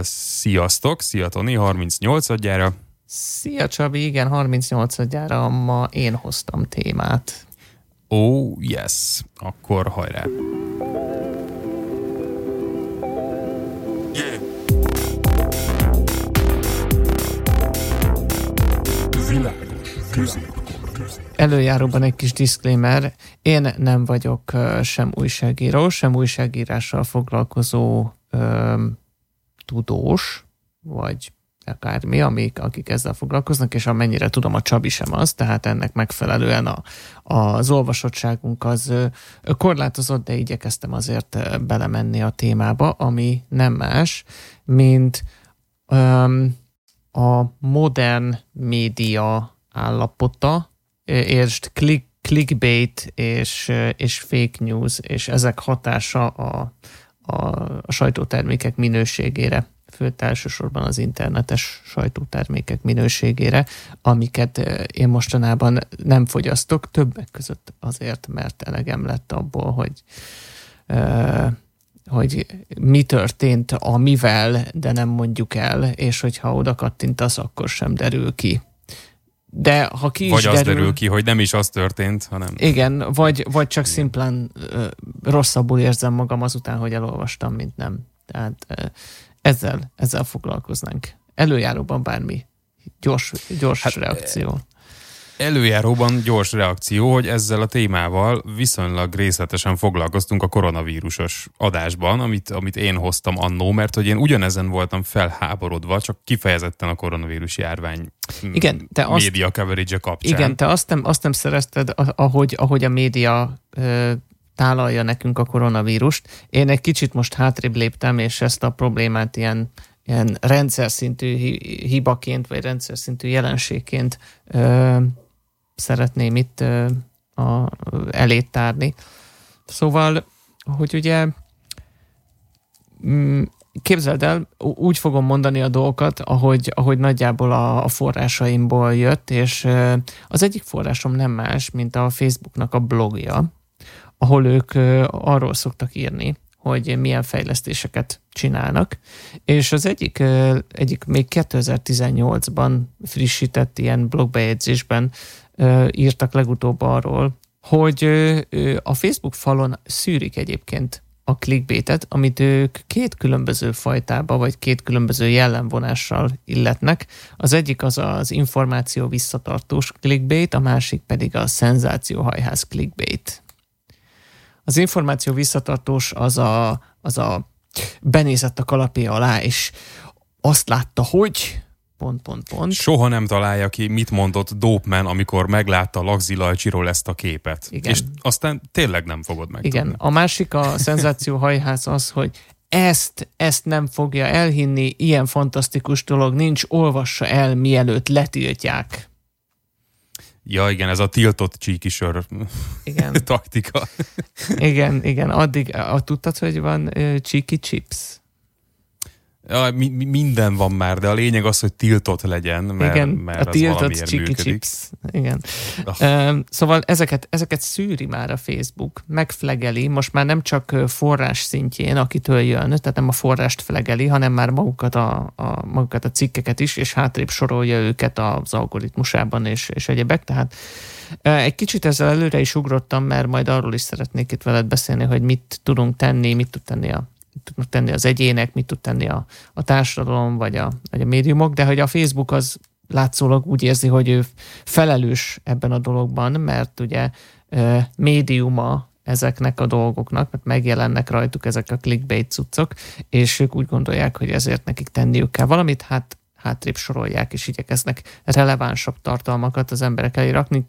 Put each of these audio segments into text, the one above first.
Sziasztok, szia Toni, 38-adjára. Szia Csabi, igen, 38-adjára ma én hoztam témát. Oh, yes. Akkor hajrá. Yeah. Előjáróban egy kis disclaimer. Én nem vagyok sem újságíró, sem újságírással foglalkozó öm, tudós, vagy akármi, amik, akik ezzel foglalkoznak, és amennyire tudom, a Csabi sem az, tehát ennek megfelelően a, az olvasottságunk az korlátozott, de igyekeztem azért belemenni a témába, ami nem más, mint um, a modern média állapota, és click, clickbait és, és fake news, és ezek hatása a, a, a sajtótermékek minőségére főt elsősorban az internetes sajtótermékek minőségére, amiket én mostanában nem fogyasztok, többek között azért, mert elegem lett abból, hogy hogy mi történt amivel, de nem mondjuk el, és hogyha oda kattintasz, akkor sem derül ki. De ha ki vagy is az derül, ki, hogy nem is az történt, hanem... Igen, vagy, vagy csak Igen. szimplán rosszabbul érzem magam azután, hogy elolvastam, mint nem. Tehát ezzel, ezzel foglalkoznánk. Előjáróban bármi gyors, gyors hát, reakció. Előjáróban gyors reakció, hogy ezzel a témával viszonylag részletesen foglalkoztunk a koronavírusos adásban, amit, amit én hoztam annó, mert hogy én ugyanezen voltam felháborodva, csak kifejezetten a koronavírus járvány igen, te média azt, coverage kapcsán. Igen, te azt nem, azt nem szerezted, ahogy, ahogy a média tálalja nekünk a koronavírust. Én egy kicsit most hátrébb léptem, és ezt a problémát ilyen, ilyen rendszer szintű hibaként, vagy rendszer szintű jelenségként ö, szeretném itt ö, a, elét. Szóval, hogy ugye mm, képzeld el, úgy fogom mondani a dolgokat, ahogy, ahogy nagyjából a, a forrásaimból jött, és az egyik forrásom nem más, mint a Facebooknak a blogja, ahol ők arról szoktak írni, hogy milyen fejlesztéseket csinálnak, és az egyik, egyik még 2018-ban frissített ilyen blogbejegyzésben írtak legutóbb arról, hogy a Facebook falon szűrik egyébként a clickbaitet, amit ők két különböző fajtába, vagy két különböző jellemvonással illetnek. Az egyik az az információ visszatartós clickbait, a másik pedig a szenzációhajház clickbait. Az információ visszatartós az a, az a benézett a kalapé alá, és azt látta, hogy pont, pont, pont. Soha nem találja ki, mit mondott Dopeman, amikor meglátta Lagzi Lajcsiról ezt a képet. Igen. És aztán tényleg nem fogod meg. Igen. A másik a szenzáció hajház az, hogy ezt, ezt nem fogja elhinni, ilyen fantasztikus dolog nincs, olvassa el, mielőtt letiltják. Ja, igen, ez a tiltott csíkisör igen. taktika. igen, igen, addig, a, tudtad, hogy van uh, csíki chips? Ja, mi, minden van már, de a lényeg az, hogy tiltott legyen, mert, Igen, mert a tiltott chiki működik. chips. Igen. Oh. Szóval ezeket, ezeket szűri már a Facebook, megflegeli, most már nem csak forrás szintjén, akitől jön, tehát nem a forrást flegeli, hanem már magukat a, a, magukat a cikkeket is, és hátrébb sorolja őket az algoritmusában és, és egyebek, tehát egy kicsit ezzel előre is ugrottam, mert majd arról is szeretnék itt veled beszélni, hogy mit tudunk tenni, mit tud tenni a tudnak tenni az egyének, mit tud tenni a, a társadalom, vagy a, vagy a médiumok, de hogy a Facebook az látszólag úgy érzi, hogy ő felelős ebben a dologban, mert ugye médiuma ezeknek a dolgoknak, mert megjelennek rajtuk ezek a clickbait cuccok, és ők úgy gondolják, hogy ezért nekik tenniük kell valamit, hát hátrébb sorolják, és igyekeznek relevánsabb tartalmakat az emberek elé rakni,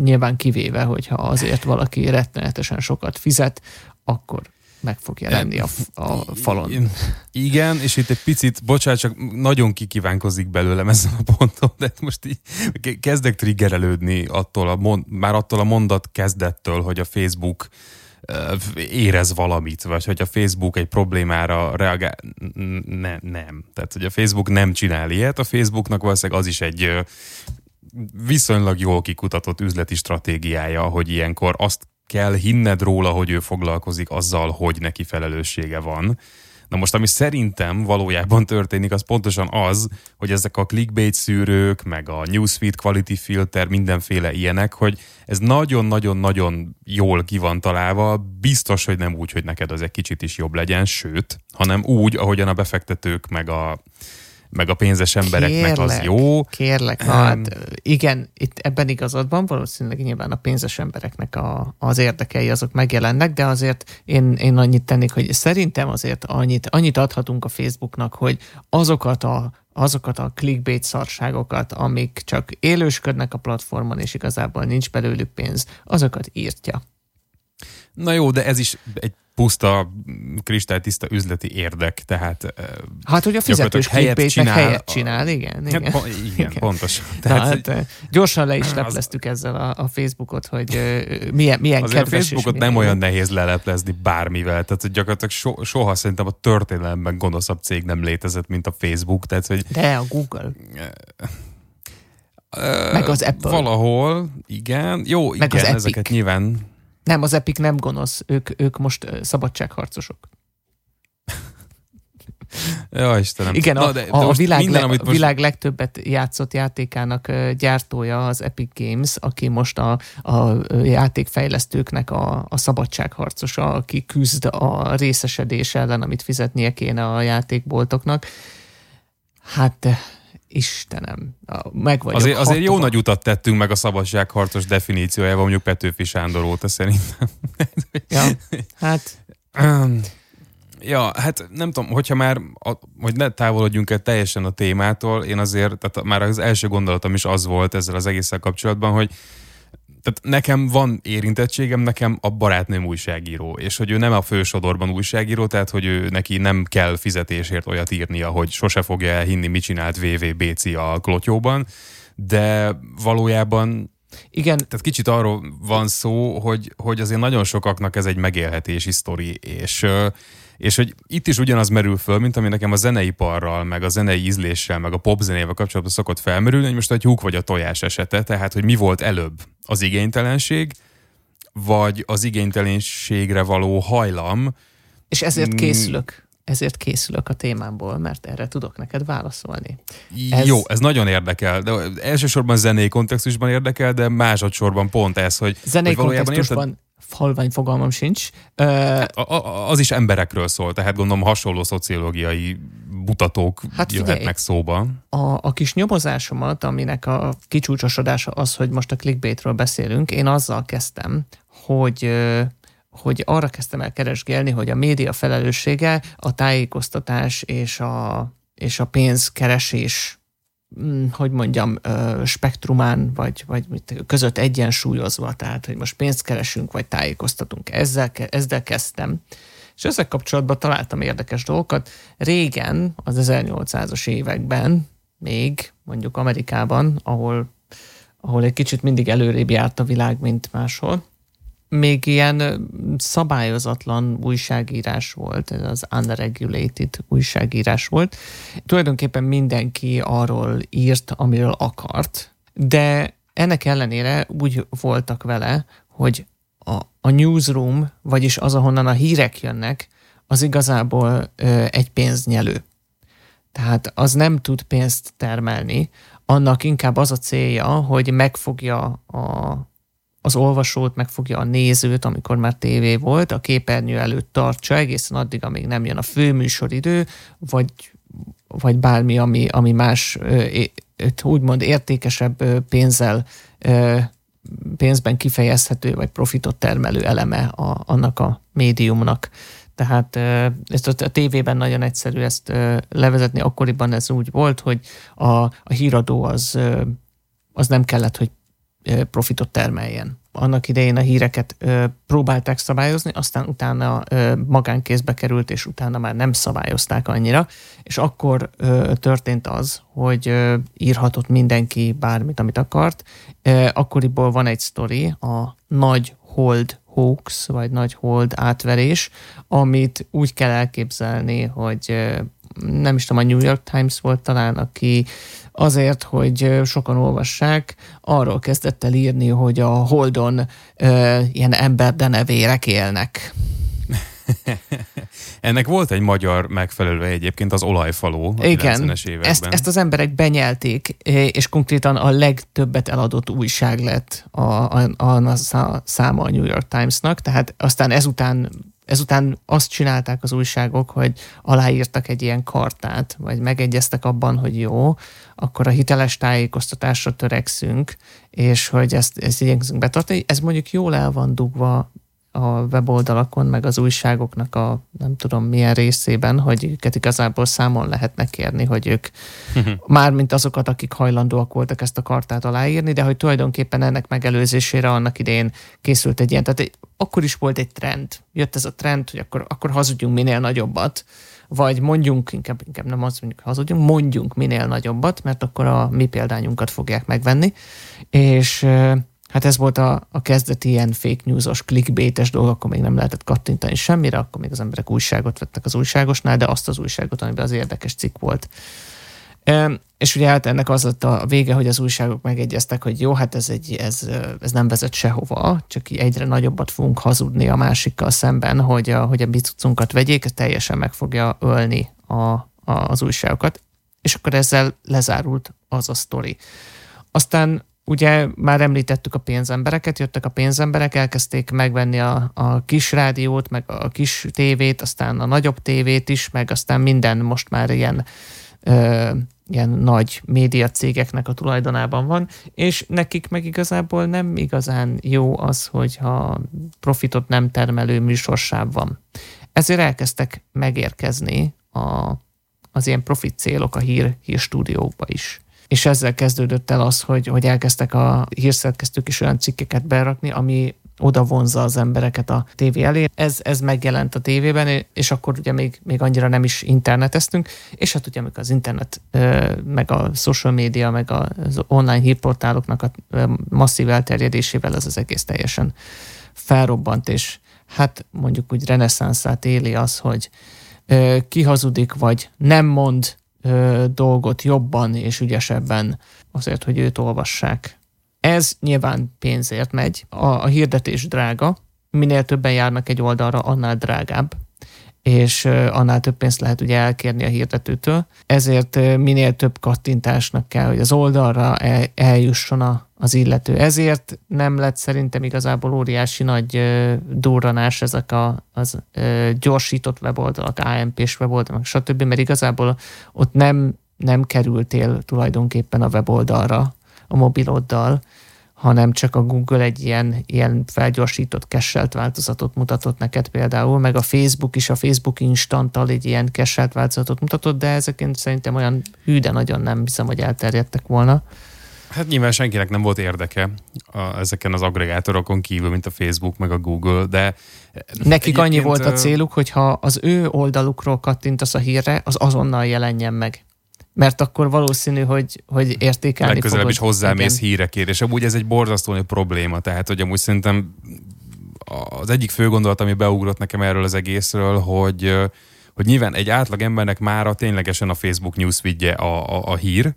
nyilván kivéve, hogyha azért valaki rettenetesen sokat fizet, akkor meg fog jelenni a, a falon. Igen, és itt egy picit, bocsánat, csak nagyon kikívánkozik belőlem ezen a ponton, de most így kezdek triggerelődni attól a mond, már attól a mondat kezdettől, hogy a Facebook érez valamit, vagy hogy a Facebook egy problémára reagál. Ne, nem. Tehát, hogy a Facebook nem csinál ilyet, a Facebooknak valószínűleg az is egy viszonylag jól kikutatott üzleti stratégiája, hogy ilyenkor azt kell hinned róla, hogy ő foglalkozik azzal, hogy neki felelőssége van. Na most, ami szerintem valójában történik, az pontosan az, hogy ezek a clickbait szűrők, meg a newsfeed quality filter, mindenféle ilyenek, hogy ez nagyon-nagyon-nagyon jól ki van találva, biztos, hogy nem úgy, hogy neked az egy kicsit is jobb legyen, sőt, hanem úgy, ahogyan a befektetők, meg a meg a pénzes embereknek kérlek, az jó. Kérlek, na, hát igen, itt ebben igazad van, valószínűleg nyilván a pénzes embereknek a, az érdekei azok megjelennek, de azért én, én annyit tennék, hogy szerintem azért annyit, annyit adhatunk a Facebooknak, hogy azokat a azokat a clickbait szarságokat, amik csak élősködnek a platformon, és igazából nincs belőlük pénz, azokat írtja. Na jó, de ez is egy puszta, kristálytiszta üzleti érdek, tehát Hát, hogy a fizetős helyet csinál, helyet csinál, igen. Igen, hát, igen, igen pontosan. Tehát, Na, hát, gyorsan le is lepleztük az... ezzel a, a Facebookot, hogy milyen, milyen Azért kedves a Facebookot nem olyan nehéz leleplezni bármivel, tehát gyakorlatilag so, soha szerintem a történelemben gonoszabb cég nem létezett, mint a Facebook. Tehát, hogy, De a Google. Meg az Apple. Valahol, igen. Jó, Meg igen, ezeket nyilván nem, az Epic nem gonosz, ők, ők most szabadságharcosok. Ja, Istenem. Igen, Na, de, de a, a világ, minden, le, most... világ legtöbbet játszott játékának gyártója az Epic Games, aki most a, a játékfejlesztőknek a, a szabadságharcosa, aki küzd a részesedés ellen, amit fizetnie kéne a játékboltoknak. Hát Istenem, meg vagyok. Azért, azért jó nagy utat tettünk meg a szabadságharcos definíciójával, mondjuk Petőfi Sándor óta szerintem. Ja, hát... Ja, hát nem tudom, hogyha már, a, hogy ne távolodjunk el teljesen a témától, én azért, tehát már az első gondolatom is az volt ezzel az egésszel kapcsolatban, hogy tehát nekem van érintettségem, nekem a barátnőm újságíró, és hogy ő nem a fősodorban újságíró, tehát hogy ő neki nem kell fizetésért olyat írnia, hogy sose fogja elhinni, mit csinált VVBC a klotyóban, de valójában igen. Tehát kicsit arról van szó, hogy, hogy azért nagyon sokaknak ez egy megélhetési sztori, és és hogy itt is ugyanaz merül föl, mint ami nekem a zeneiparral, meg a zenei ízléssel, meg a popzenével kapcsolatban szokott felmerülni, hogy most egy húk vagy a tojás esete, tehát hogy mi volt előbb? Az igénytelenség, vagy az igénytelenségre való hajlam. És ezért mm. készülök ezért készülök a témámból, mert erre tudok neked válaszolni. Ez... Jó, ez nagyon érdekel, de elsősorban zenei kontextusban érdekel, de másodszorban pont ez, hogy, zenei hogy kontextusban érted? halvány fogalmam sincs. Hát, az is emberekről szól, tehát gondolom hasonló szociológiai mutatók hát jöhetnek figyelj, szóba. A, a kis nyomozásomat, aminek a kicsúcsosodása az, hogy most a clickbaitről beszélünk, én azzal kezdtem, hogy hogy arra kezdtem el keresgélni, hogy a média felelőssége a tájékoztatás és a, és a pénzkeresés Mm, hogy mondjam, spektrumán, vagy, vagy között egyensúlyozva, tehát, hogy most pénzt keresünk, vagy tájékoztatunk. Ezzel, ezzel kezdtem. És ezzel kapcsolatban találtam érdekes dolgokat. Régen, az 1800-as években, még mondjuk Amerikában, ahol, ahol egy kicsit mindig előrébb járt a világ, mint máshol, még ilyen szabályozatlan újságírás volt, ez az unregulated újságírás volt. Tulajdonképpen mindenki arról írt, amiről akart, de ennek ellenére úgy voltak vele, hogy a, a newsroom, vagyis az, ahonnan a hírek jönnek, az igazából ö, egy pénznyelő. Tehát az nem tud pénzt termelni, annak inkább az a célja, hogy megfogja a, az olvasót, megfogja a nézőt, amikor már tévé volt, a képernyő előtt tartsa egészen addig, amíg nem jön a főműsoridő, vagy, vagy bármi, ami, ami más úgymond értékesebb pénzzel pénzben kifejezhető, vagy profitot termelő eleme a, annak a médiumnak. Tehát ezt a, tévében nagyon egyszerű ezt levezetni. Akkoriban ez úgy volt, hogy a, a híradó az, az nem kellett, hogy profitot termeljen. Annak idején a híreket ö, próbálták szabályozni, aztán utána ö, magánkézbe került, és utána már nem szabályozták annyira, és akkor ö, történt az, hogy ö, írhatott mindenki bármit, amit akart. Ö, akkoriból van egy sztori, a nagy hold hoax, vagy nagy hold átverés, amit úgy kell elképzelni, hogy nem is tudom, a New York Times volt talán, aki azért, hogy sokan olvassák, arról kezdett el írni, hogy a Holdon ö, ilyen emberdenevérek élnek. Ennek volt egy magyar megfelelő egyébként, az olajfaló a Igen, ezt, ezt az emberek benyelték, és konkrétan a legtöbbet eladott újság lett a, a, a, a száma a New York Timesnak, tehát aztán ezután Ezután azt csinálták az újságok, hogy aláírtak egy ilyen kartát, vagy megegyeztek abban, hogy jó, akkor a hiteles tájékoztatásra törekszünk, és hogy ezt, ezt igyekszünk betartani. Ez mondjuk jól el van dugva a weboldalakon, meg az újságoknak a nem tudom milyen részében, hogy őket igazából számon lehetne kérni, hogy ők már mint azokat, akik hajlandóak voltak ezt a kartát aláírni, de hogy tulajdonképpen ennek megelőzésére annak idején készült egy ilyen, tehát akkor is volt egy trend. Jött ez a trend, hogy akkor, akkor hazudjunk minél nagyobbat, vagy mondjunk, inkább, inkább nem azt mondjuk hazudjunk, mondjunk minél nagyobbat, mert akkor a mi példányunkat fogják megvenni, és Hát ez volt a, a kezdeti ilyen fake newsos, clickbaites dolog, akkor még nem lehetett kattintani semmire, akkor még az emberek újságot vettek az újságosnál, de azt az újságot, amiben az érdekes cikk volt. És ugye hát ennek az lett a vége, hogy az újságok megegyeztek, hogy jó, hát ez, egy, ez, ez nem vezet sehova, csak egyre nagyobbat fogunk hazudni a másikkal szemben, hogy a, hogy a bicucunkat vegyék, ez teljesen meg fogja ölni a, a, az újságokat. És akkor ezzel lezárult az a sztori. Aztán Ugye már említettük a pénzembereket, jöttek a pénzemberek, elkezdték megvenni a, a kis rádiót, meg a kis tévét, aztán a nagyobb tévét is, meg aztán minden most már ilyen, ö, ilyen nagy média cégeknek a tulajdonában van, és nekik meg igazából nem igazán jó az, hogyha profitot nem termelő műsorsáv van. Ezért elkezdtek megérkezni a, az ilyen profit célok a hír, hírstúdiókba is és ezzel kezdődött el az, hogy, hogy elkezdtek a hírszerkesztők is olyan cikkeket berakni, ami oda vonza az embereket a tévé elé. Ez, ez megjelent a tévében, és akkor ugye még, még annyira nem is interneteztünk, és hát ugye amikor az internet, meg a social media, meg az online hírportáloknak a masszív elterjedésével ez az egész teljesen felrobbant, és hát mondjuk úgy reneszánszát éli az, hogy ki hazudik, vagy nem mond ö, dolgot jobban és ügyesebben azért, hogy őt olvassák. Ez nyilván pénzért megy. A, a hirdetés drága, minél többen járnak egy oldalra, annál drágább és annál több pénzt lehet ugye elkérni a hirdetőtől. Ezért minél több kattintásnak kell, hogy az oldalra eljusson a, az illető. Ezért nem lett szerintem igazából óriási nagy durranás ezek a, az gyorsított weboldalak, AMP-s weboldalak, stb., mert igazából ott nem, nem kerültél tulajdonképpen a weboldalra a mobiloddal, hanem csak a Google egy ilyen, ilyen felgyorsított kesselt változatot mutatott neked például, meg a Facebook is a Facebook Instanttal egy ilyen kesselt változatot mutatott, de ezeken szerintem olyan hű, de nagyon nem hiszem, hogy elterjedtek volna. Hát nyilván senkinek nem volt érdeke a, ezeken az agregátorokon kívül, mint a Facebook meg a Google, de... Nekik annyi volt a céluk, hogy ha az ő oldalukról kattintasz a hírre, az azonnal jelenjen meg mert akkor valószínű, hogy, hogy értékelni Legközelebb fogod. is hozzámész igen. hírekért, és amúgy ez egy borzasztó probléma, tehát hogy amúgy szerintem az egyik fő gondolat, ami beugrott nekem erről az egészről, hogy, hogy nyilván egy átlag embernek mára ténylegesen a Facebook newsfeedje a, a, a hír,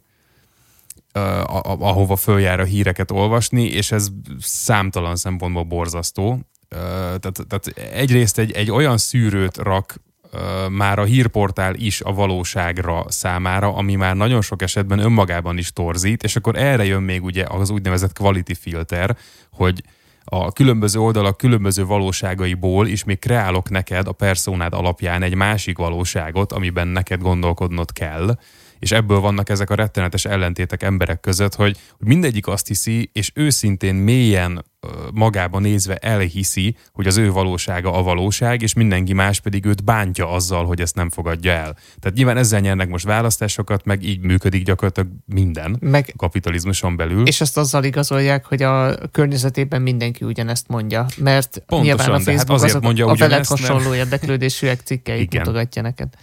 ahova följár a híreket olvasni, és ez számtalan szempontból borzasztó. Tehát, tehát egyrészt egy, egy olyan szűrőt rak már a hírportál is a valóságra számára, ami már nagyon sok esetben önmagában is torzít, és akkor erre jön még ugye az úgynevezett quality filter, hogy a különböző oldalak különböző valóságaiból is még kreálok neked a personád alapján egy másik valóságot, amiben neked gondolkodnod kell, és ebből vannak ezek a rettenetes ellentétek emberek között, hogy mindegyik azt hiszi, és őszintén mélyen magában nézve elhiszi, hogy az ő valósága a valóság, és mindenki más pedig őt bántja azzal, hogy ezt nem fogadja el. Tehát nyilván ezzel nyernek most választásokat, meg így működik gyakorlatilag minden meg, kapitalizmuson belül. És ezt azzal igazolják, hogy a környezetében mindenki ugyanezt mondja, mert Pontosan, nyilván a Facebook hát azért mondja a veled hasonló mert... érdeklődésűek cikkeit mutogatja neked.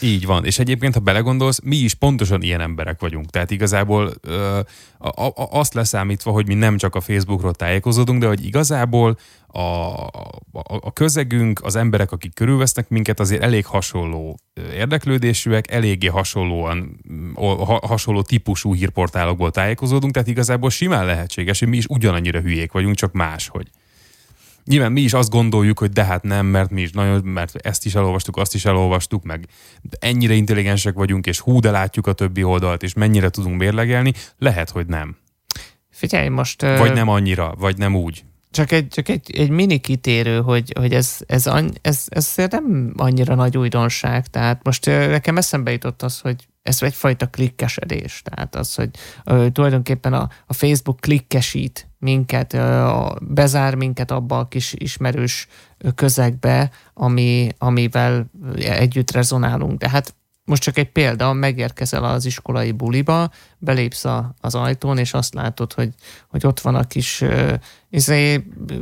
Így van, és egyébként, ha belegondolsz, mi is pontosan ilyen emberek vagyunk. Tehát igazából ö, a, a, azt leszámítva, hogy mi nem csak a Facebookról tájékozódunk, de hogy igazából a, a, a közegünk, az emberek, akik körülvesznek minket, azért elég hasonló érdeklődésűek, eléggé hasonlóan, ha, hasonló típusú hírportálokból tájékozódunk, tehát igazából simán lehetséges, hogy mi is ugyanannyira hülyék vagyunk, csak máshogy. Nyilván mi is azt gondoljuk, hogy de hát nem, mert mi is nagyon, mert ezt is elolvastuk, azt is elolvastuk, meg ennyire intelligensek vagyunk, és hú, de látjuk a többi oldalt, és mennyire tudunk mérlegelni. Lehet, hogy nem. Figyelj, most... Vagy nem annyira, vagy nem úgy. Csak egy, csak egy, egy mini kitérő, hogy, hogy ez, ez, ez, ez, ez nem annyira nagy újdonság. Tehát most nekem eszembe jutott az, hogy ez egyfajta klikkesedés. Tehát az, hogy ö, tulajdonképpen a, a Facebook klikkesít minket, bezár minket abba a kis ismerős közegbe, ami, amivel együtt rezonálunk. De hát most csak egy példa, megérkezel az iskolai buliba, belépsz a, az ajtón, és azt látod, hogy, hogy ott van a kis uh,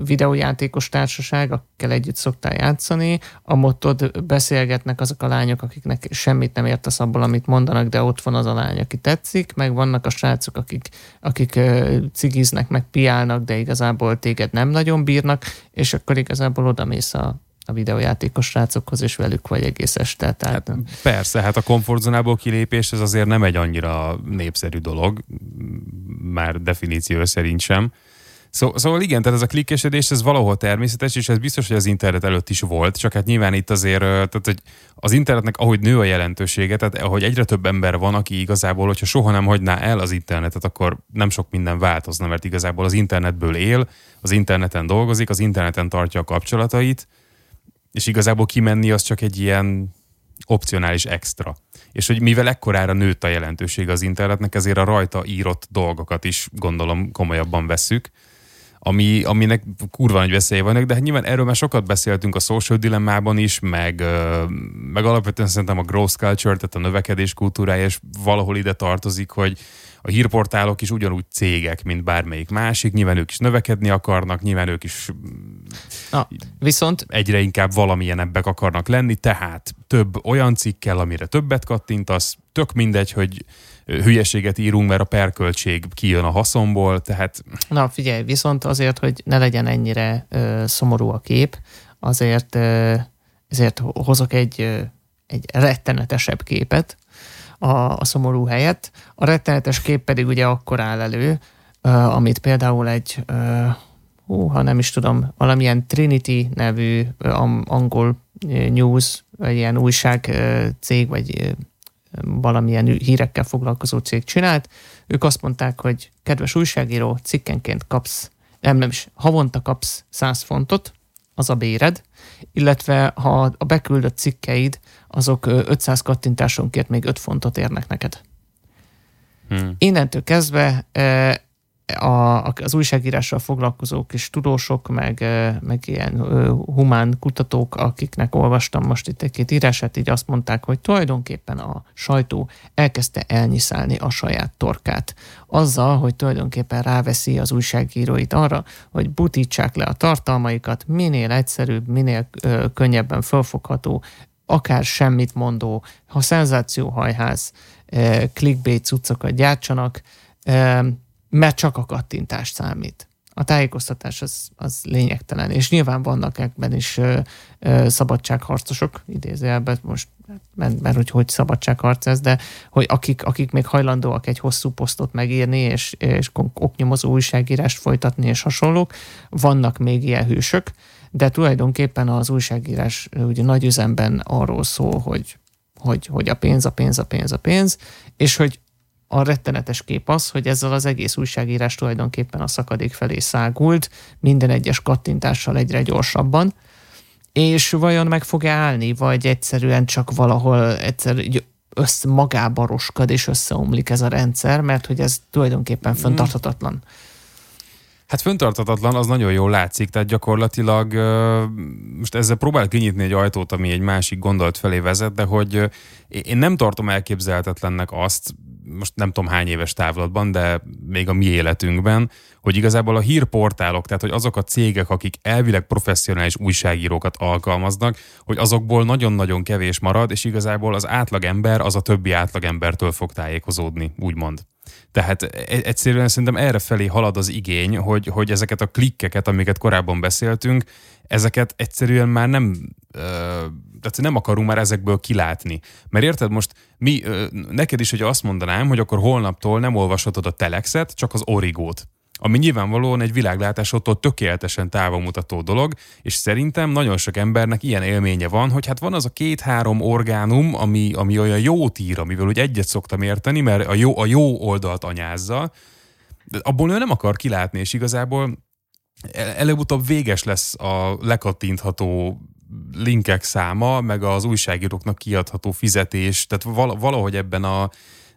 videójátékos társaság, akikkel együtt szoktál játszani, a motod beszélgetnek azok a lányok, akiknek semmit nem értesz abból, amit mondanak, de ott van az a lány, aki tetszik, meg vannak a srácok, akik, akik uh, cigiznek, meg piálnak, de igazából téged nem nagyon bírnak, és akkor igazából odamész a a videójátékos srácokhoz, és velük vagy egész este. Tehát... Hát persze, hát a komfortzónából kilépés ez azért nem egy annyira népszerű dolog, már definíció szerint sem. Szó, szóval igen, tehát ez a klikkesedés, ez valahol természetes, és ez biztos, hogy az internet előtt is volt, csak hát nyilván itt azért, tehát hogy az internetnek ahogy nő a jelentősége, tehát ahogy egyre több ember van, aki igazából, hogyha soha nem hagyná el az internetet, akkor nem sok minden változna, mert igazából az internetből él, az interneten dolgozik, az interneten tartja a kapcsolatait, és igazából kimenni az csak egy ilyen opcionális extra. És hogy mivel ekkorára nőtt a jelentőség az internetnek, ezért a rajta írott dolgokat is gondolom komolyabban veszük, ami, aminek kurva nagy veszélye vannak, de hát nyilván erről már sokat beszéltünk a social dilemmában is, meg, meg alapvetően szerintem a growth culture, tehát a növekedés kultúrája, és valahol ide tartozik, hogy a hírportálok is ugyanúgy cégek, mint bármelyik másik, nyilván ők is növekedni akarnak, nyilván ők is Na, viszont egyre inkább valamilyen ebbek akarnak lenni, tehát több olyan cikkel, amire többet kattintasz, tök mindegy, hogy hülyeséget írunk, mert a perköltség kijön a haszonból, tehát... Na figyelj, viszont azért, hogy ne legyen ennyire ö, szomorú a kép, azért, ö, ezért hozok egy, ö, egy rettenetesebb képet, a, a szomorú helyett. A rettenetes kép pedig ugye akkor áll elő, uh, amit például egy, uh, hú, ha nem is tudom, valamilyen Trinity nevű angol news, vagy ilyen újság cég, vagy valamilyen hírekkel foglalkozó cég csinált. Ők azt mondták, hogy kedves újságíró, cikkenként kapsz, nem, nem is, havonta kapsz 100 fontot, az a béred, illetve ha a beküldött cikkeid azok 500 kattintásonként még 5 fontot érnek neked. Hmm. Innentől kezdve a, az újságírással foglalkozók és tudósok, meg, meg ilyen humán kutatók, akiknek olvastam most itt egy-két írását, így azt mondták, hogy tulajdonképpen a sajtó elkezdte elnyiszálni a saját torkát. Azzal, hogy tulajdonképpen ráveszi az újságíróit arra, hogy butítsák le a tartalmaikat, minél egyszerűbb, minél könnyebben felfogható, akár semmit mondó, ha szenzációhajház, clickbait cuccokat gyártsanak, mert csak a kattintás számít. A tájékoztatás az, az lényegtelen, és nyilván vannak ebben is ö, ö, szabadságharcosok, idézőjelben most, mert, mert hogy, hogy szabadságharc ez, de hogy akik, akik még hajlandóak egy hosszú posztot megírni, és, és oknyomozó újságírást folytatni, és hasonlók, vannak még ilyen hősök, de tulajdonképpen az újságírás ugye nagy üzemben arról szól, hogy, hogy, hogy a pénz, a pénz, a pénz, a pénz, és hogy a rettenetes kép az, hogy ezzel az egész újságírás tulajdonképpen a szakadék felé szágult, minden egyes kattintással egyre gyorsabban, és vajon meg fog állni, vagy egyszerűen csak valahol egyszer össze magába roskad és összeomlik ez a rendszer, mert hogy ez tulajdonképpen föntarthatatlan. Mm. Hát föntartatatlan, az nagyon jól látszik, tehát gyakorlatilag most ezzel próbál kinyitni egy ajtót, ami egy másik gondolat felé vezet, de hogy én nem tartom elképzelhetetlennek azt, most nem tudom hány éves távlatban, de még a mi életünkben, hogy igazából a hírportálok, tehát hogy azok a cégek, akik elvileg professzionális újságírókat alkalmaznak, hogy azokból nagyon-nagyon kevés marad, és igazából az átlagember az a többi átlagembertől fog tájékozódni, úgymond. Tehát e, egyszerűen szerintem erre felé halad az igény, hogy, hogy ezeket a klikkeket, amiket korábban beszéltünk, ezeket egyszerűen már nem, tehát nem akarunk már ezekből kilátni. Mert érted, most mi, neked is, hogy azt mondanám, hogy akkor holnaptól nem olvashatod a telexet, csak az origót ami nyilvánvalóan egy világlátásottól tökéletesen távolmutató dolog, és szerintem nagyon sok embernek ilyen élménye van, hogy hát van az a két-három orgánum, ami, ami olyan jó ír, amivel úgy egyet szoktam érteni, mert a jó, a jó oldalt anyázza, de abból ő nem akar kilátni, és igazából előbb-utóbb véges lesz a lekattintható linkek száma, meg az újságíróknak kiadható fizetés, tehát valahogy ebben a,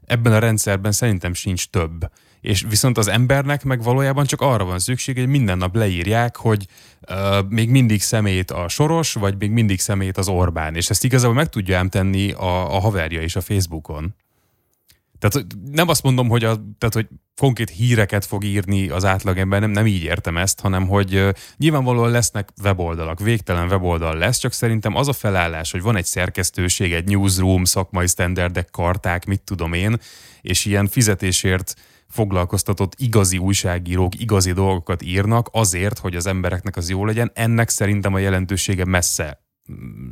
ebben a rendszerben szerintem sincs több. És viszont az embernek meg valójában csak arra van szükség, hogy minden nap leírják, hogy uh, még mindig szemét a Soros, vagy még mindig szemét az Orbán. És ezt igazából meg tudja ám tenni a, a haverja is a Facebookon. Tehát nem azt mondom, hogy, a, tehát, hogy konkrét híreket fog írni az átlagember, nem, nem így értem ezt, hanem hogy nyilvánvalóan lesznek weboldalak, végtelen weboldal lesz, csak szerintem az a felállás, hogy van egy szerkesztőség, egy newsroom, szakmai standardek, karták, mit tudom én, és ilyen fizetésért foglalkoztatott igazi újságírók igazi dolgokat írnak azért, hogy az embereknek az jó legyen, ennek szerintem a jelentősége messze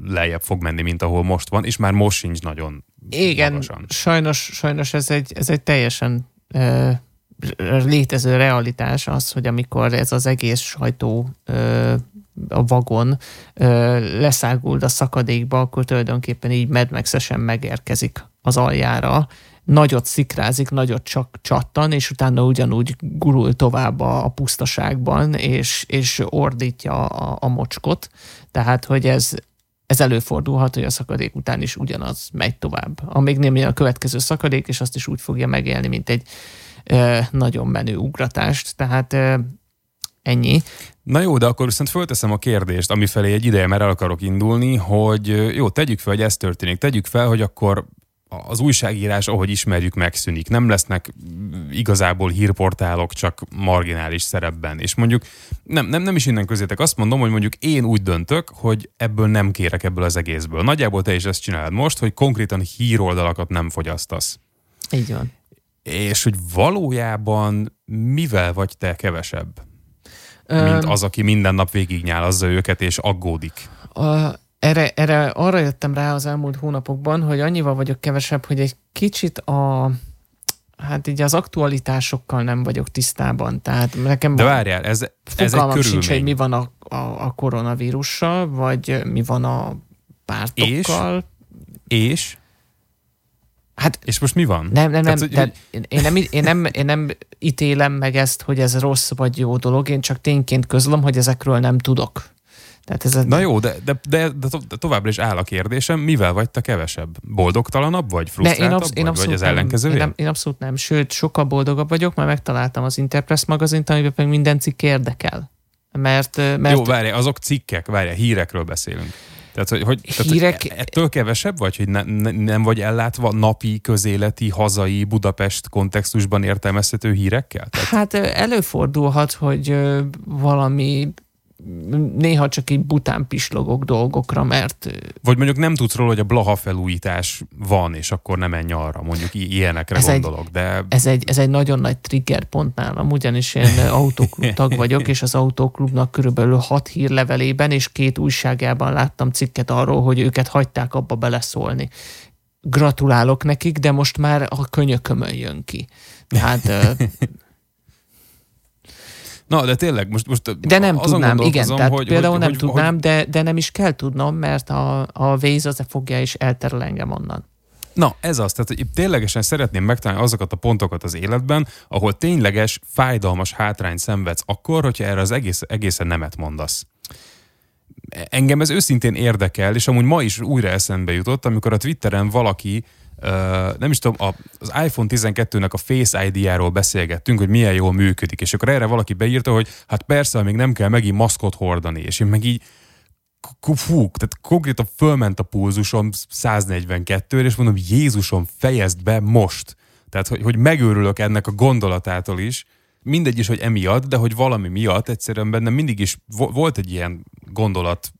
lejjebb fog menni, mint ahol most van, és már most sincs nagyon Igen, magasan. sajnos, sajnos ez egy, ez egy teljesen e, létező realitás az, hogy amikor ez az egész sajtó e, a vagon e, leszáguld a szakadékba, akkor tulajdonképpen így medmexesen megérkezik az aljára, nagyot szikrázik, nagyot csak csattan, és utána ugyanúgy gurul tovább a, a pusztaságban, és, és ordítja a, a mocskot. Tehát, hogy ez, ez előfordulhat, hogy a szakadék után is ugyanaz megy tovább. Amíg nem jön a következő szakadék, és azt is úgy fogja megélni, mint egy e, nagyon menő ugratást. Tehát e, ennyi. Na jó, de akkor viszont fölteszem a kérdést, ami egy ideje már el akarok indulni, hogy jó, tegyük fel, hogy ez történik. Tegyük fel, hogy akkor az újságírás, ahogy ismerjük, megszűnik. Nem lesznek igazából hírportálok csak marginális szerepben. És mondjuk nem, nem, nem is innen közétek azt mondom, hogy mondjuk én úgy döntök, hogy ebből nem kérek ebből az egészből. Nagyjából te is ezt csinálod most, hogy konkrétan híroldalakat nem fogyasztasz. Így van. És hogy valójában mivel vagy te kevesebb? Mint az, aki minden nap végignyálazza őket és aggódik. A, erre, erre arra jöttem rá az elmúlt hónapokban, hogy annyival vagyok kevesebb, hogy egy kicsit a hát így az aktualitásokkal nem vagyok tisztában. Tehát nekem De várjál, ez, ez egy körülmény. sincs, hogy mi van a, a, a koronavírussal, vagy mi van a pártokkal. És? És? Hát, és most mi van? Nem, nem, nem. Tehát, tehát hogy... én, nem én, nem, én nem ítélem meg ezt, hogy ez rossz vagy jó dolog, én csak tényként közlöm, hogy ezekről nem tudok. Tehát ez a... Na jó, de, de, de, de, továbbra is áll a kérdésem, mivel vagy te kevesebb? Boldogtalanabb vagy? Frusztráltabb én absz- én vagy, vagy az ellenkező? Én, nem, én abszolút nem, sőt, sokkal boldogabb vagyok, mert megtaláltam az Interpress magazint, amiben pedig minden cikk érdekel. Mert, mert... Jó, várj, azok cikkek, várj, hírekről beszélünk. Tehát, hogy, hogy Hírek... tehát, ettől kevesebb vagy, hogy ne, ne, nem vagy ellátva napi, közéleti, hazai, Budapest kontextusban értelmezhető hírekkel? Tehát... Hát előfordulhat, hogy valami néha csak így bután pislogok dolgokra, mert... Vagy mondjuk nem tudsz róla, hogy a Blaha felújítás van, és akkor nem menj arra, mondjuk ilyenekre ez gondolok, egy, de... Ez egy, ez egy nagyon nagy trigger pont nálam, ugyanis én autóklub tag vagyok, és az autóklubnak körülbelül hat hírlevelében és két újságában láttam cikket arról, hogy őket hagyták abba beleszólni. Gratulálok nekik, de most már a könyökömön jön ki. Tehát Na, de tényleg, most, most De nem tudnám, igen, tehát hogy, például hogy, nem hogy, tudnám, hogy... De, de nem is kell tudnom, mert a, a Waze az fogja és elterel engem onnan. Na, ez az, tehát hogy ténylegesen szeretném megtalálni azokat a pontokat az életben, ahol tényleges, fájdalmas hátrányt szenvedsz akkor, hogyha erre az egész, egészen nemet mondasz. Engem ez őszintén érdekel, és amúgy ma is újra eszembe jutott, amikor a Twitteren valaki nem is tudom, az iPhone 12-nek a Face ID-járól beszélgettünk, hogy milyen jól működik, és akkor erre valaki beírta, hogy hát persze, még nem kell megint maszkot hordani, és én meg így fú, tehát konkrétan fölment a pulzusom 142 és mondom, Jézusom, fejezd be most. Tehát, hogy, hogy megőrülök ennek a gondolatától is, mindegy is, hogy emiatt, de hogy valami miatt egyszerűen bennem mindig is volt egy ilyen gondolat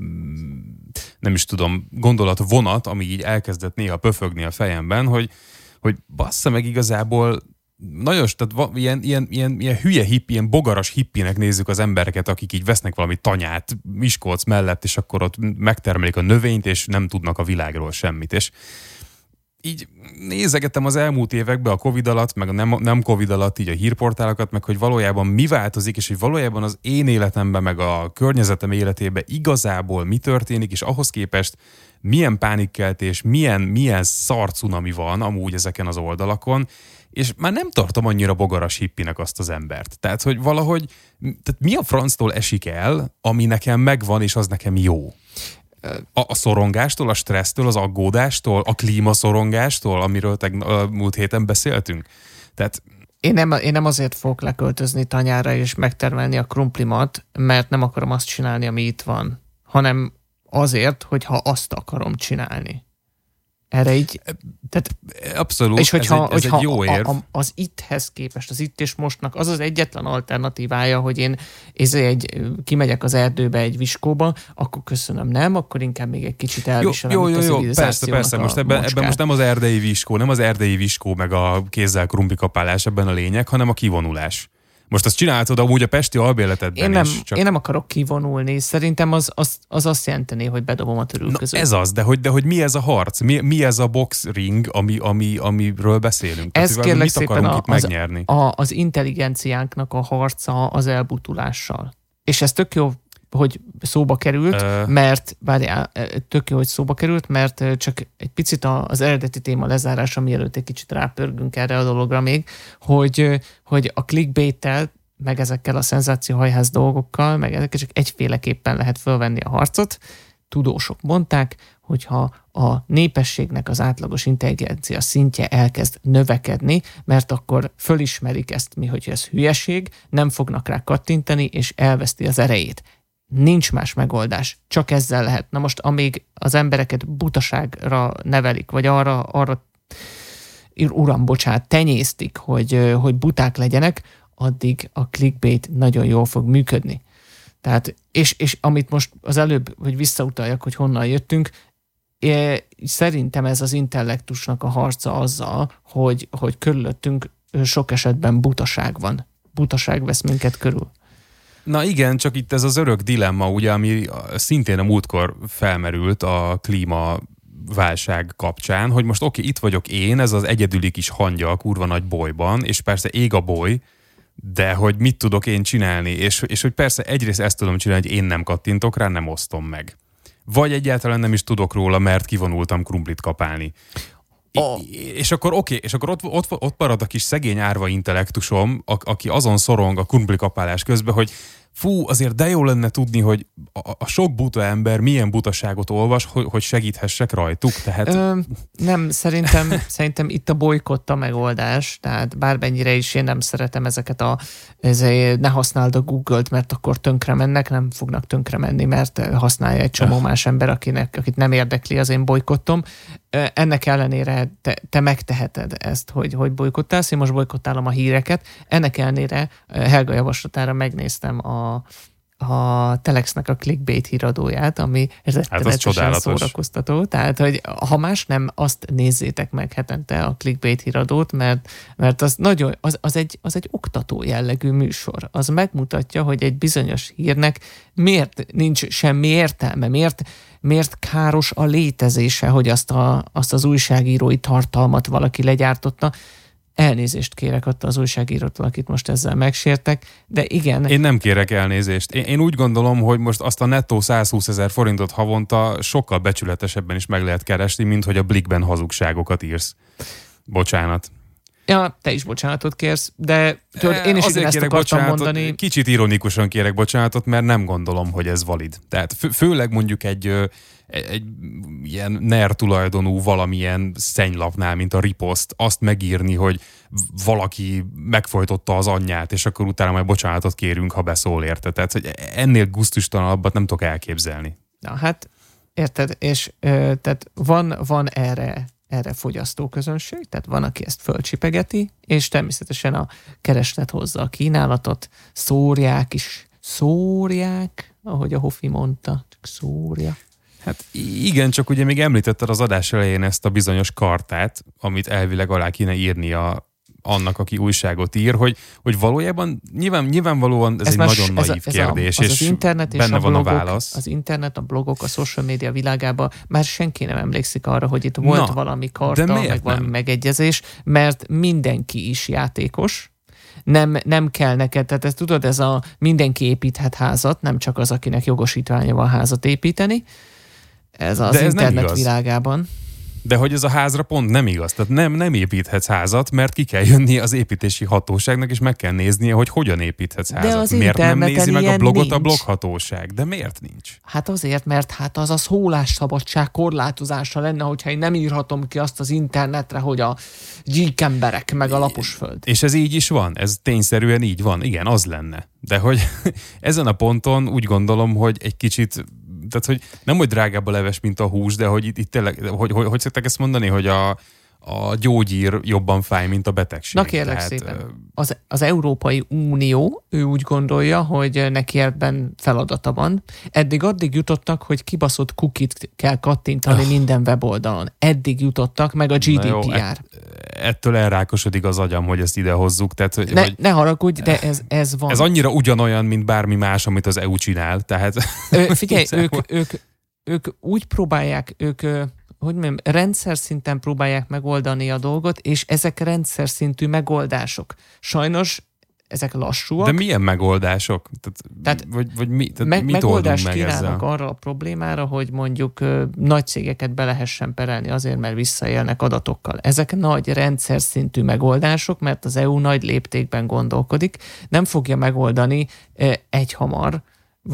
mm, nem is tudom, gondolat vonat, ami így elkezdett néha pöfögni a fejemben, hogy, hogy bassza meg igazából nagyon, tehát va, ilyen, ilyen, ilyen, ilyen hülye hippi, ilyen bogaras hippinek nézzük az embereket, akik így vesznek valami tanyát Miskolc mellett, és akkor ott megtermelik a növényt, és nem tudnak a világról semmit. És így nézegetem az elmúlt években a Covid alatt, meg a nem, nem Covid alatt így a hírportálokat, meg hogy valójában mi változik, és hogy valójában az én életemben, meg a környezetem életében igazából mi történik, és ahhoz képest milyen pánikkeltés, milyen, milyen szarcunami van amúgy ezeken az oldalakon, és már nem tartom annyira bogaras hippinek azt az embert. Tehát, hogy valahogy, tehát mi a franctól esik el, ami nekem megvan, és az nekem jó? A, a szorongástól, a stressztől, az aggódástól, a klímaszorongástól, amiről teg, a múlt héten beszéltünk? Tehát én nem, én nem azért fogok leköltözni tanyára és megtermelni a krumplimat, mert nem akarom azt csinálni, ami itt van, hanem azért, hogyha azt akarom csinálni. Erre így... Tehát, Abszolút, és hogyha, ez, egy, ez hogyha egy jó érv. A, a, az itthez képest, az itt és mostnak az az egyetlen alternatívája, hogy én ez egy, kimegyek az erdőbe egy viskóba, akkor köszönöm, nem, akkor inkább még egy kicsit elviselem jó, jó, jó, jó, persze, persze, most ebben, ebben most nem az erdei viskó, nem az erdei viskó, meg a kézzel kapálás ebben a lényeg, hanem a kivonulás. Most azt csináltad amúgy a Pesti albéletedben én nem, is. Csak... Én nem akarok kivonulni. Szerintem az, az, az azt jelenteni, hogy bedobom a törülközőt. Na, ez az, de hogy, de hogy mi ez a harc? Mi, mi ez a box ring, ami, ami, amiről beszélünk? Ez Tehát, kérlek mit szépen a, az, megnyerni? A, az intelligenciánknak a harca az elbutulással. És ez tök jó hogy szóba került, uh. mert, várjál, tök jó, hogy szóba került, mert csak egy picit az eredeti téma lezárása, mielőtt egy kicsit rápörgünk erre a dologra még, hogy, hogy a clickbait meg ezekkel a szenzációhajház dolgokkal, meg ezekkel csak egyféleképpen lehet fölvenni a harcot. Tudósok mondták, hogyha a népességnek az átlagos intelligencia szintje elkezd növekedni, mert akkor fölismerik ezt mi, hogy ez hülyeség, nem fognak rá kattintani, és elveszti az erejét. Nincs más megoldás, csak ezzel lehet. Na most, amíg az embereket butaságra nevelik, vagy arra, arra uram, bocsánat, tenyésztik, hogy, hogy buták legyenek, addig a clickbait nagyon jól fog működni. Tehát, és, és amit most az előbb, hogy visszautaljak, hogy honnan jöttünk, szerintem ez az intellektusnak a harca azzal, hogy, hogy körülöttünk sok esetben butaság van. Butaság vesz minket körül. Na igen, csak itt ez az örök dilemma, ugye, ami szintén a múltkor felmerült a klíma válság kapcsán, hogy most oké, itt vagyok én, ez az egyedüli kis hangya a kurva nagy bolyban, és persze ég a boly, de hogy mit tudok én csinálni, és, és hogy persze egyrészt ezt tudom csinálni, hogy én nem kattintok rá, nem osztom meg. Vagy egyáltalán nem is tudok róla, mert kivonultam krumplit kapálni. Oh. És akkor oké, okay, és akkor ott, ott, ott marad a kis szegény árva intellektusom, a, aki azon szorong a kapálás közben, hogy fú, azért de jó lenne tudni, hogy a, a sok buta ember milyen butaságot olvas, hogy, hogy segíthessek rajtuk. Tehát... Ö, nem, szerintem, szerintem itt a bolykott a megoldás, tehát bármennyire is én nem szeretem ezeket a, ezért ne használd a Google-t, mert akkor tönkre mennek, nem fognak tönkre menni, mert használja egy csomó más ember, akinek, akit nem érdekli az én bolykottom. Ennek ellenére te, te megteheted ezt, hogy, hogy bolykottálsz, én most bolykottálom a híreket, ennek ellenére Helga javaslatára megnéztem a a Telexnek a clickbait híradóját, ami rettenetesen hát szórakoztató. Tehát, hogy ha más nem, azt nézzétek meg hetente a clickbait híradót, mert, mert az, nagyon, az, az, egy, az egy oktató jellegű műsor. Az megmutatja, hogy egy bizonyos hírnek miért nincs semmi értelme, miért, miért káros a létezése, hogy azt, a, azt az újságírói tartalmat valaki legyártotta, Elnézést kérek ott az újságírótól, akit most ezzel megsértek, de igen. Én nem kérek elnézést. Én, én úgy gondolom, hogy most azt a nettó 120 ezer forintot havonta sokkal becsületesebben is meg lehet keresni, mint hogy a Blikben hazugságokat írsz. Bocsánat. Ja, te is bocsánatot kérsz, de tudod, én is Azért ezt akartam bocsánatot, mondani. Kicsit ironikusan kérek bocsánatot, mert nem gondolom, hogy ez valid. Tehát fő, főleg mondjuk egy, egy, egy ilyen NER tulajdonú valamilyen szennylapnál, mint a riposzt, azt megírni, hogy valaki megfojtotta az anyját, és akkor utána majd bocsánatot kérünk, ha beszól érte. Tehát hogy ennél guztustalanabbat nem tudok elképzelni. Na hát, érted, és ö, tehát van, van erre erre fogyasztóközönség, tehát van, aki ezt fölcsipegeti, és természetesen a kereslet hozza a kínálatot, szórják is, szórják, ahogy a Hofi mondta, csak szórja. Hát igen, csak ugye még említetted az adás elején ezt a bizonyos kartát, amit elvileg alá kéne írni a annak, aki újságot ír, hogy, hogy valójában nyilván, nyilvánvalóan ez, ez egy nagyon naív ez a, ez kérdés, a, az és az internet és benne a blogok, van a válasz. Az internet, a blogok, a social media világában már senki nem emlékszik arra, hogy itt volt Na, valami karta, meg valami megegyezés, mert mindenki is játékos, nem, nem kell neked, tehát ezt tudod, ez a mindenki építhet házat, nem csak az, akinek jogosítványa van házat építeni, ez az De ez internet világában. De hogy ez a házra pont nem igaz. Tehát nem, nem építhetsz házat, mert ki kell jönni az építési hatóságnak, és meg kell néznie, hogy hogyan építhetsz házat. De az miért nem nézi meg a blogot nincs. a bloghatóság? De miért nincs? Hát azért, mert hát az a szólásszabadság korlátozása lenne, hogyha én nem írhatom ki azt az internetre, hogy a gyík emberek, meg a laposföld. És ez így is van? Ez tényszerűen így van? Igen, az lenne. De hogy ezen a ponton úgy gondolom, hogy egy kicsit tehát hogy nem hogy drágább a leves, mint a hús, de hogy itt, itt tényleg, hogy, hogy, hogy szokták ezt mondani, hogy a, a gyógyír jobban fáj, mint a betegség. Na kérlek Tehát, szépen. Az, az Európai Unió, ő úgy gondolja, hogy neki ebben feladata van. Eddig addig jutottak, hogy kibaszott kukit kell kattintani oh. minden weboldalon. Eddig jutottak, meg a GDPR. Jó, ett, ettől elrákosodik az agyam, hogy ezt ide hozzuk. Tehát, hogy, ne, hogy, ne haragudj, de ez, ez van. Ez annyira ugyanolyan, mint bármi más, amit az EU csinál. Tehát, Ö, figyelj, ők, ők, ők úgy próbálják, ők hogy mondjam, rendszer szinten próbálják megoldani a dolgot, és ezek rendszer szintű megoldások. Sajnos ezek lassúak. De milyen megoldások? Tehát, tehát, vagy, vagy mi, tehát me- mit megoldást meg kínálnak ezzel? arra a problémára, hogy mondjuk ö, nagy cégeket be lehessen perelni azért, mert visszaélnek adatokkal. Ezek nagy rendszer szintű megoldások, mert az EU nagy léptékben gondolkodik, nem fogja megoldani ö, egy hamar,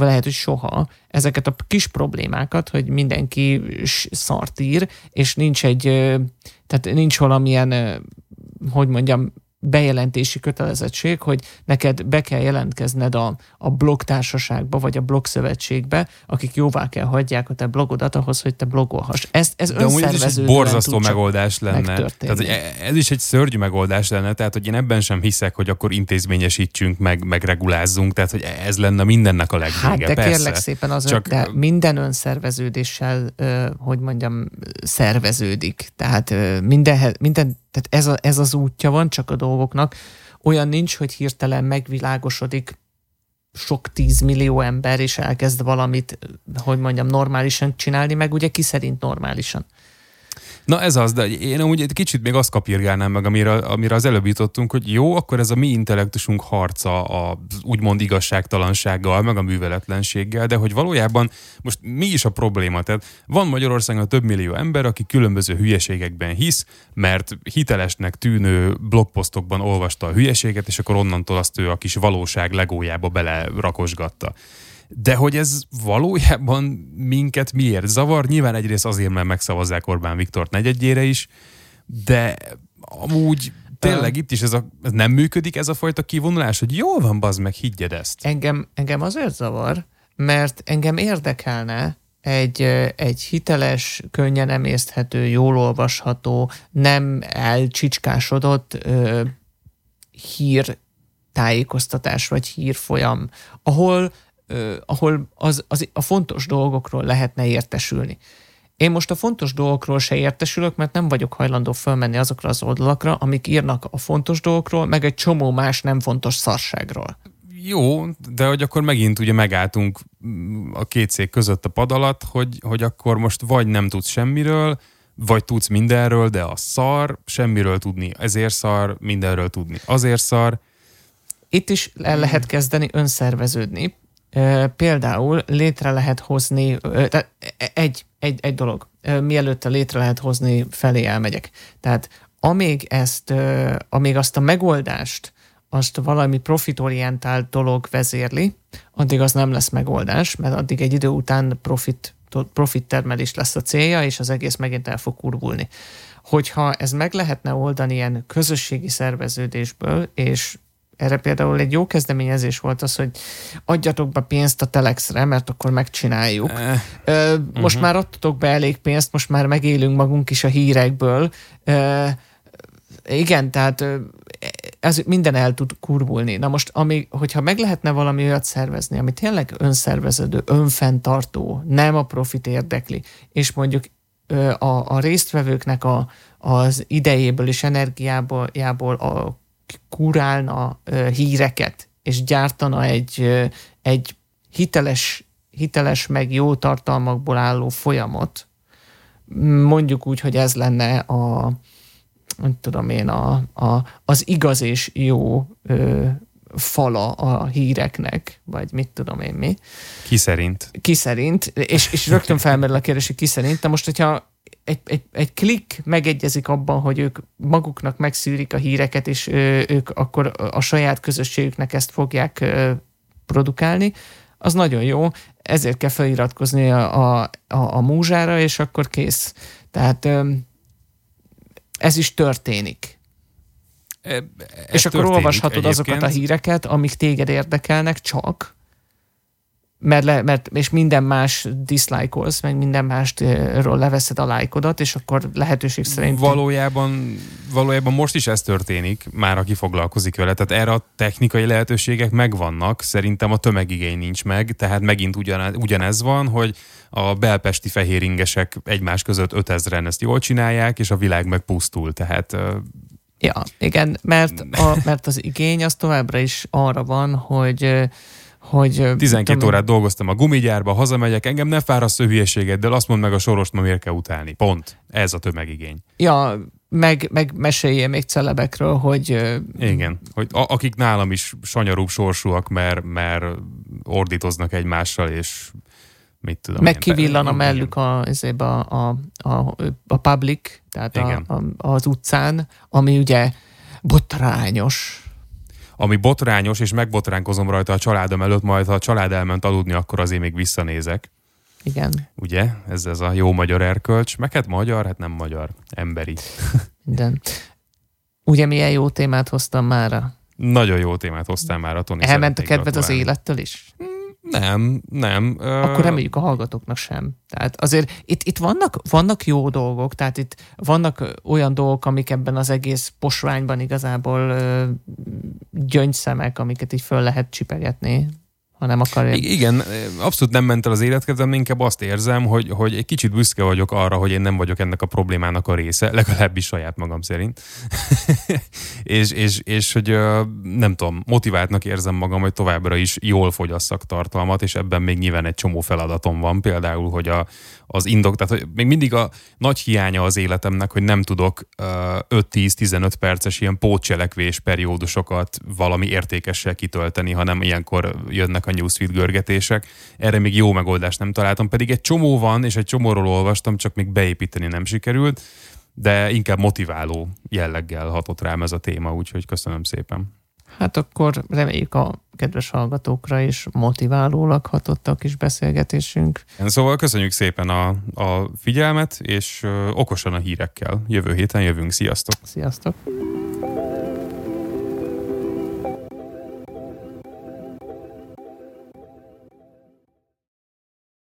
lehet, hogy soha, ezeket a kis problémákat, hogy mindenki szart ír, és nincs egy, tehát nincs valamilyen, hogy mondjam, bejelentési kötelezettség, hogy neked be kell jelentkezned a, a blogtársaságba, vagy a blogszövetségbe, akik jóvá kell hagyják a te blogodat ahhoz, hogy te blogolhass. Ez, ez De amúgy ez is egy borzasztó megoldás lenne. Tehát, hogy e- ez is egy szörnyű megoldás lenne, tehát hogy én ebben sem hiszek, hogy akkor intézményesítsünk, meg, meg regulázzunk, tehát hogy ez lenne mindennek a legvége. Hát de persze. kérlek szépen az Csak... de minden önszerveződéssel, hogy mondjam, szerveződik. Tehát minden, minden tehát ez, a, ez az útja van csak a dolgoknak. Olyan nincs, hogy hirtelen megvilágosodik sok tízmillió ember, és elkezd valamit, hogy mondjam, normálisan csinálni, meg ugye ki szerint normálisan. Na ez az, de én úgy egy kicsit még azt kapirgálnám meg, amire, amire az előbb jutottunk, hogy jó, akkor ez a mi intellektusunk harca a úgymond igazságtalansággal, meg a műveletlenséggel, de hogy valójában most mi is a probléma? Tehát van Magyarországon több millió ember, aki különböző hülyeségekben hisz, mert hitelesnek tűnő blogposztokban olvasta a hülyeséget, és akkor onnantól azt ő a kis valóság legójába bele rakosgatta. De hogy ez valójában minket miért zavar? Nyilván egyrészt azért, mert megszavazzák Orbán Viktort negyedjére is, de amúgy tényleg itt is ez, a, ez nem működik ez a fajta kivonulás, hogy jól van, bazd meg, higgyed ezt. Engem, engem azért zavar, mert engem érdekelne egy, egy hiteles, könnyen emészthető, jól olvasható, nem elcsicskásodott ö, hír tájékoztatás vagy hírfolyam, ahol ahol az, az, a fontos dolgokról lehetne értesülni. Én most a fontos dolgokról se értesülök, mert nem vagyok hajlandó fölmenni azokra az oldalakra, amik írnak a fontos dolgokról, meg egy csomó más nem fontos szarságról. Jó, de hogy akkor megint ugye megálltunk a két cég között a pad alatt, hogy, hogy akkor most vagy nem tudsz semmiről, vagy tudsz mindenről, de a szar, semmiről tudni, ezért szar, mindenről tudni, azért szar. Itt is el lehet kezdeni önszerveződni. Például létre lehet hozni, tehát egy, egy, egy dolog, mielőtt létre lehet hozni, felé elmegyek. Tehát amíg ezt, amíg azt a megoldást, azt valami profitorientált dolog vezérli, addig az nem lesz megoldás, mert addig egy idő után profit, profit termelés lesz a célja, és az egész megint el fog kurvulni. Hogyha ez meg lehetne oldani ilyen közösségi szerveződésből, és erre például egy jó kezdeményezés volt az, hogy adjatok be pénzt a Telexre, mert akkor megcsináljuk. Uh, most uh-huh. már adtatok be elég pénzt, most már megélünk magunk is a hírekből. Ö, igen, tehát ez minden el tud kurvulni. Na most, ami, hogyha meg lehetne valami olyat szervezni, ami tényleg önszerveződő, önfenntartó, nem a profit érdekli, és mondjuk a, a résztvevőknek a, az idejéből és energiából a kurálna híreket, és gyártana egy, egy hiteles, hiteles meg jó tartalmakból álló folyamat, mondjuk úgy, hogy ez lenne a, nem tudom én, a, a, az igaz és jó ö, fala a híreknek, vagy mit tudom én mi. Ki szerint? Ki szerint, és, és rögtön felmerül a kérdés, hogy ki szerint. De most, hogyha egy, egy, egy klik megegyezik abban, hogy ők maguknak megszűrik a híreket, és ők akkor a saját közösségüknek ezt fogják produkálni, az nagyon jó, ezért kell feliratkozni a, a, a, a múzsára, és akkor kész. Tehát ez is történik. E, és akkor olvashatod egyébként. azokat a híreket, amik téged érdekelnek csak, mert, le, mert és minden más dislike-olsz, meg minden másról leveszed a lájkodat, és akkor lehetőség szerint... Valójában, valójában most is ez történik, már aki foglalkozik vele, tehát erre a technikai lehetőségek megvannak, szerintem a tömegigény nincs meg, tehát megint ugyanez, ugyanez van, hogy a belpesti fehéringesek egymás között 5000-en ezt jól csinálják, és a világ meg pusztul, tehát Ja, igen, mert, a, mert az igény az továbbra is arra van, hogy hogy... 12 tudom, órát dolgoztam a gumigyárba, hazamegyek, engem ne fáraszt hülyeséget, de azt mond meg a sorost, ma miért kell utálni. Pont. Ez a tömegigény. Ja, meg, meg mesélje még celebekről, hogy... Igen, hogy a, akik nálam is sanyarúbb sorsúak, mert, mert ordítoznak egymással, és mit tudom Meg kivillan a mellük a, a, a, a, a public, tehát a, a, az utcán, ami ugye botrányos ami botrányos, és megbotránkozom rajta a családom előtt, majd ha a család elment aludni, akkor azért még visszanézek. Igen. Ugye? Ez, ez a jó magyar erkölcs. Meg hát magyar, hát nem magyar, emberi. Igen. Ugye milyen jó témát hoztam mára? Nagyon jó témát hoztam már a Tony. Elment a kedved az élettől is? Nem, nem. Akkor reméljük a hallgatóknak sem. Tehát azért itt, itt vannak, vannak jó dolgok, tehát itt vannak olyan dolgok, amik ebben az egész posványban igazából gyöngyszemek, amiket így föl lehet csipegetni ha nem akarja. Igen, abszolút nem ment el az életkedvem, inkább azt érzem, hogy, hogy egy kicsit büszke vagyok arra, hogy én nem vagyok ennek a problémának a része, legalábbis saját magam szerint. és, és, és hogy nem tudom, motiváltnak érzem magam, hogy továbbra is jól fogyasszak tartalmat, és ebben még nyilván egy csomó feladatom van, például, hogy a, az indok, tehát hogy még mindig a nagy hiánya az életemnek, hogy nem tudok uh, 5-10-15 perces ilyen pótcselekvés periódusokat valami értékessel kitölteni, hanem ilyenkor jönnek a newsfeed görgetések. Erre még jó megoldást nem találtam, pedig egy csomó van, és egy csomóról olvastam, csak még beépíteni nem sikerült, de inkább motiváló jelleggel hatott rám ez a téma, úgyhogy köszönöm szépen. Hát akkor reméljük a kedves hallgatókra is motiválólag hatott a kis beszélgetésünk. Szóval köszönjük szépen a, a figyelmet, és okosan a hírekkel. Jövő héten jövünk. Sziasztok! Sziasztok!